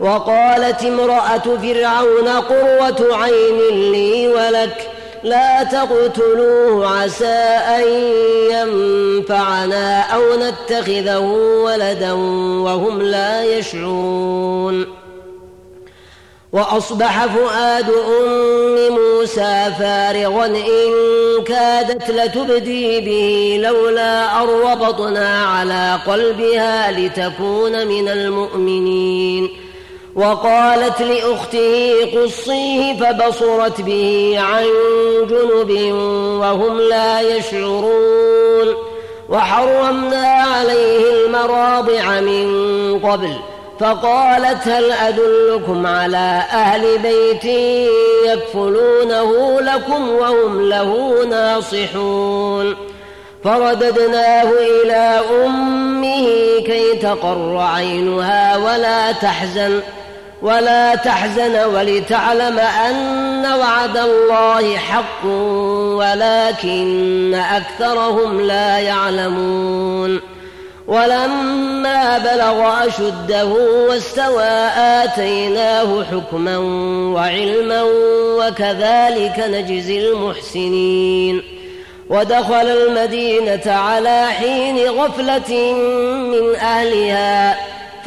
وقالت امرأة فرعون قرة عين لي ولك لا تقتلوه عسى أن ينفعنا أو نتخذه ولدا وهم لا يشعرون. وأصبح فؤاد أم موسى فارغا إن كادت لتبدي به لولا أن ربطنا على قلبها لتكون من المؤمنين. وقالت لأخته قصيه فبصرت به عن جنب وهم لا يشعرون. وحرمنا عليه المراضع من قبل فقالت هل أدلكم على أهل بيت يكفلونه لكم وهم له ناصحون؟ فرددناه إلى أمه كي تقر عينها ولا تحزن. ولا تحزن ولتعلم أن وعد الله حق ولكن أكثرهم لا يعلمون. ولما بلغ أشده واستوى آتيناه حكما وعلما وكذلك نجزي المحسنين. ودخل المدينة على حين غفلة من أهلها.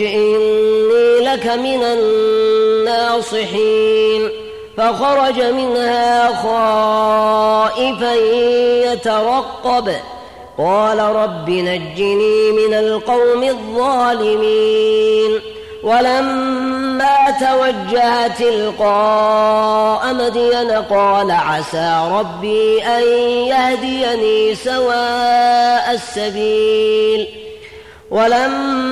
إني لك من الناصحين. فخرج منها خائفا يترقب. قال رب نجني من القوم الظالمين. ولما توجه تلقاء مدين قال عسى ربي أن يهديني سواء السبيل. ولما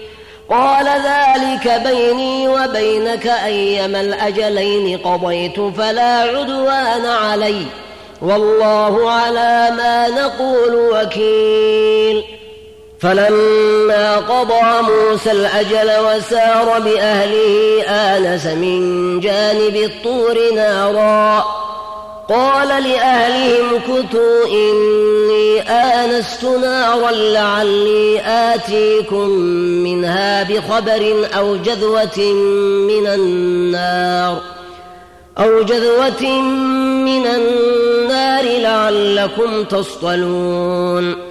قال ذلك بيني وبينك أيما الأجلين قضيت فلا عدوان علي. والله على ما نقول وكيل. فلما قضى موسى الأجل وسار بأهله آنس من جانب الطور نارا. قال لأهلهم كتوا إني آنست نارا لعلي آتيكم منها بخبر أو جذوة من النار أو جذوة من النار لعلكم تصطلون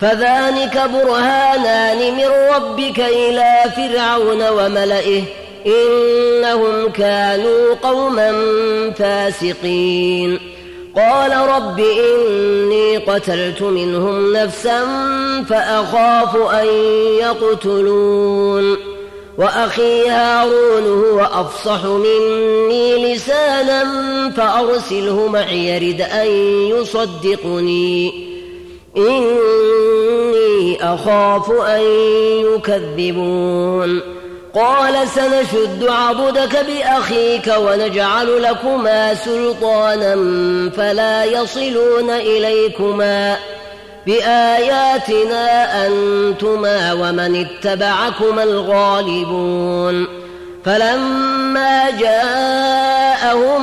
فذلك برهانان من ربك إلى فرعون وملئه إنهم كانوا قوما فاسقين. قال رب إني قتلت منهم نفسا فأخاف أن يقتلون. وأخي هارون هو أفصح مني لسانا فأرسله معي يرد أن يصدقني. إني أخاف أن يكذبون. قال سنشد عضدك بأخيك ونجعل لكما سلطانا فلا يصلون إليكما. بآياتنا أنتما ومن اتبعكما الغالبون. فلما جاءهم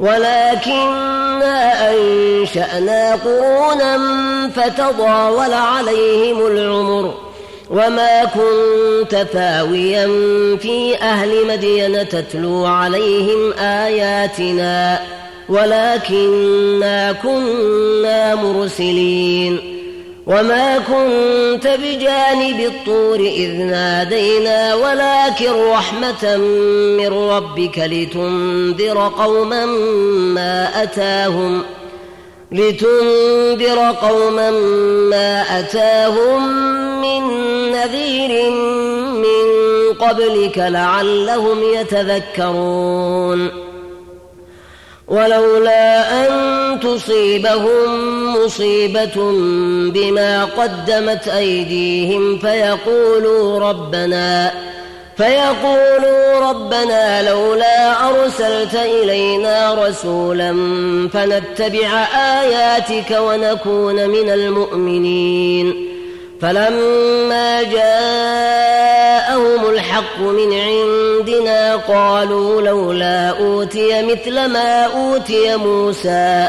ولكنا أنشأنا قرونا فتضاول عليهم العمر وما كنت ثاويا في أهل مدين تتلو عليهم آياتنا ولكنا كنا مرسلين. وما كنت بجانب الطور إذ نادينا ولكن رحمة من ربك لتنذر قوما ما أتاهم لتنذر قوما ما أتاهم من نذير من قبلك لعلهم يتذكرون ولولا أن تصيبهم مصيبة بما قدمت أيديهم فيقولوا ربنا فيقولوا ربنا لولا أرسلت إلينا رسولا فنتبع آياتك ونكون من المؤمنين. فلما جاءهم الحق من عندنا قالوا لولا أوتي مثل ما أوتي موسى.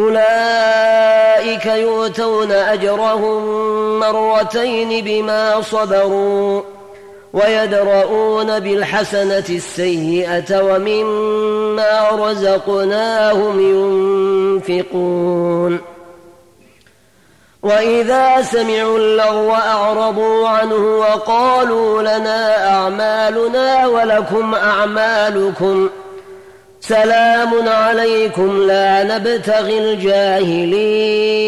أولئك يؤتون أجرهم مرتين بما صبروا ويدرؤون بالحسنة السيئة ومما رزقناهم ينفقون. وإذا سمعوا اللغو أعرضوا عنه وقالوا لنا أعمالنا ولكم أعمالكم. سلام عليكم لا نبتغي الجاهلين.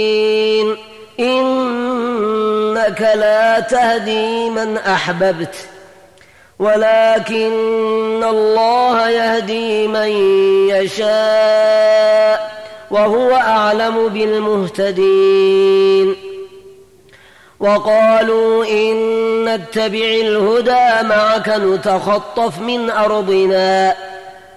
إنك لا تهدي من أحببت. ولكن الله يهدي من يشاء وهو أعلم بالمهتدين. وقالوا إن نتبع الهدى معك نتخطف من أرضنا.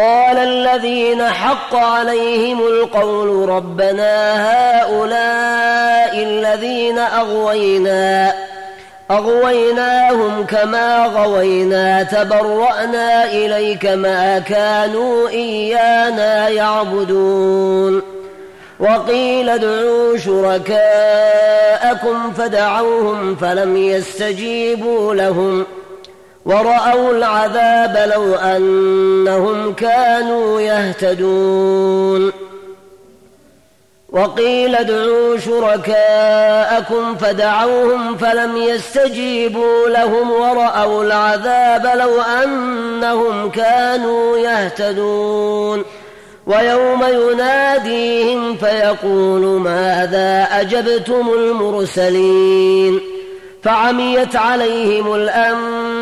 قال الذين حق عليهم القول ربنا هؤلاء الذين أغوينا أغويناهم كما غوينا تبرأنا إليك ما كانوا إيانا يعبدون. وقيل ادعوا شركاءكم فدعوهم فلم يستجيبوا لهم. ورأوا العذاب لو أنهم كانوا يهتدون. وقيل ادعوا شركاءكم فدعوهم فلم يستجيبوا لهم ورأوا العذاب لو أنهم كانوا يهتدون. ويوم يناديهم فيقول ماذا أجبتم المرسلين؟ فعميت عليهم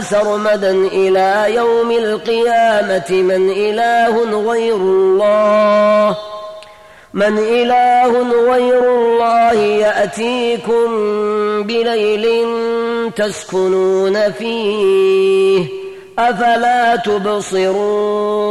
سرمدا إلى يوم القيامة. من إله غير الله من إله غير الله يأتيكم بليل تسكنون فيه. أفلا تبصرون؟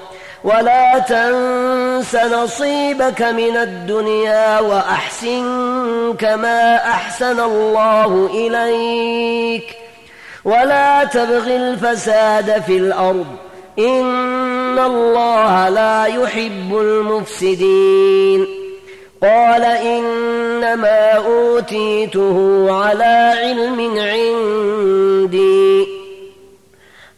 ولا تنس نصيبك من الدنيا وأحسن كما أحسن الله إليك. ولا تبغ الفساد في الأرض. إن الله لا يحب المفسدين. قال إنما أوتيته على علم عندي.